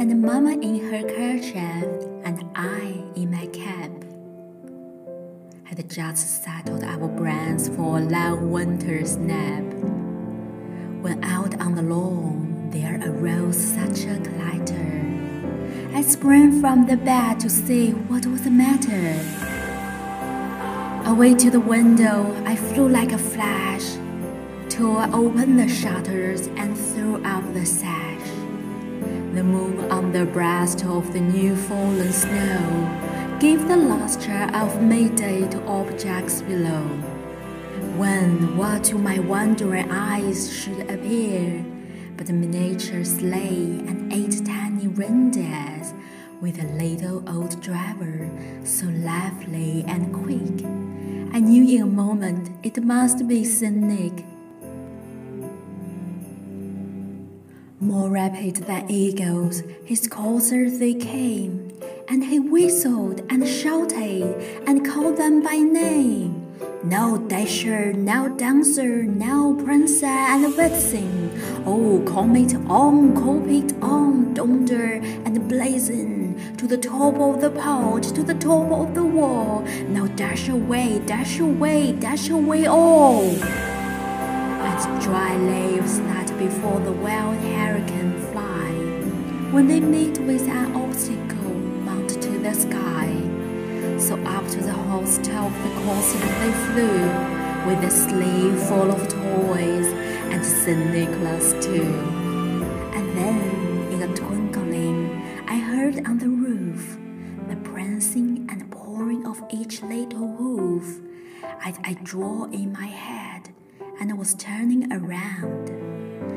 And Mama in her kerchief, and I in my cap, had just settled our brains for a long winter's nap. When out on the lawn there arose such a clatter, I sprang from the bed to see what was the matter. Away to the window I flew like a flash, tore open the shutters and threw out the sash. The moon on the breast of the new fallen snow gave the lustre of Mayday to objects below when what to my wondering eyes should appear but a miniature sleigh and eight tiny reindeers with a little old driver so lively and quick. I knew in a moment it must be St. Nick. More rapid than eagles, his coursers they came, and he whistled and shouted and called them by name. Now Dasher, now Dancer, now Prancer and Vixen. Oh, comet on, comet on, Donder and Blitzen to the top of the porch, to the top of the wall. Now dash away, dash away, dash away all. As dry leaves that before the wild hurricane fly, when they meet with an obstacle, mount to the sky. So up to the host of the courser they flew, with a sleigh full of toys, and St. Nicholas too. And then, in a twinkling, I heard on the roof the prancing and pouring of each little hoof. I, I draw in my head, and was turning around.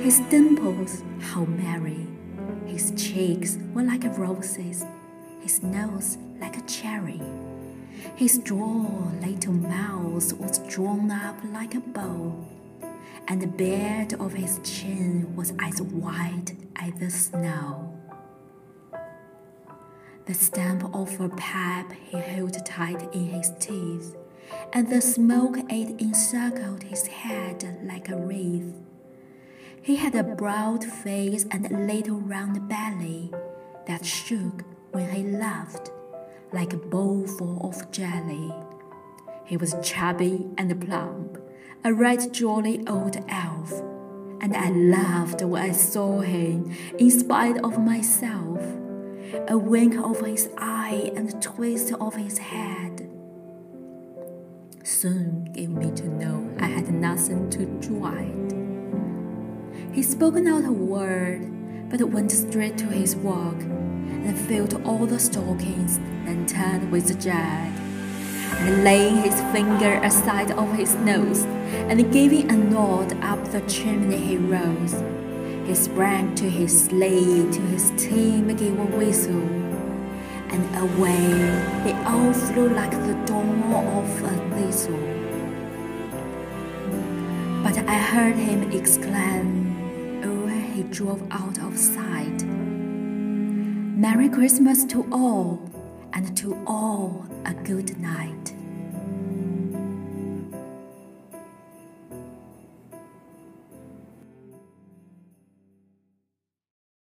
his dimples, how merry. His cheeks were like roses, his nose like a cherry. His droll little mouth was drawn up like a bow, and the beard of his chin was as white as the snow. The stump of a pipe he held tight in his teeth, and the smoke it encircled his head like a wreath. He had a broad face and a little round belly that shook when he laughed like a bowl full of jelly. He was chubby and plump, a right jolly old elf, and I laughed when I saw him in spite of myself. A wink of his eye and a twist of his head soon gave me to know I had nothing to dread. He spoke not a word, but went straight to his work and filled all the stockings and turned with a jerk. And laying his finger aside of his nose, and giving a nod up the chimney he rose. He sprang to his sleigh, to his team gave a whistle, and away they all flew like the dawn of a thistle. But I heard him exclaim, drove out of sight. Merry Christmas to all, and to all a good night.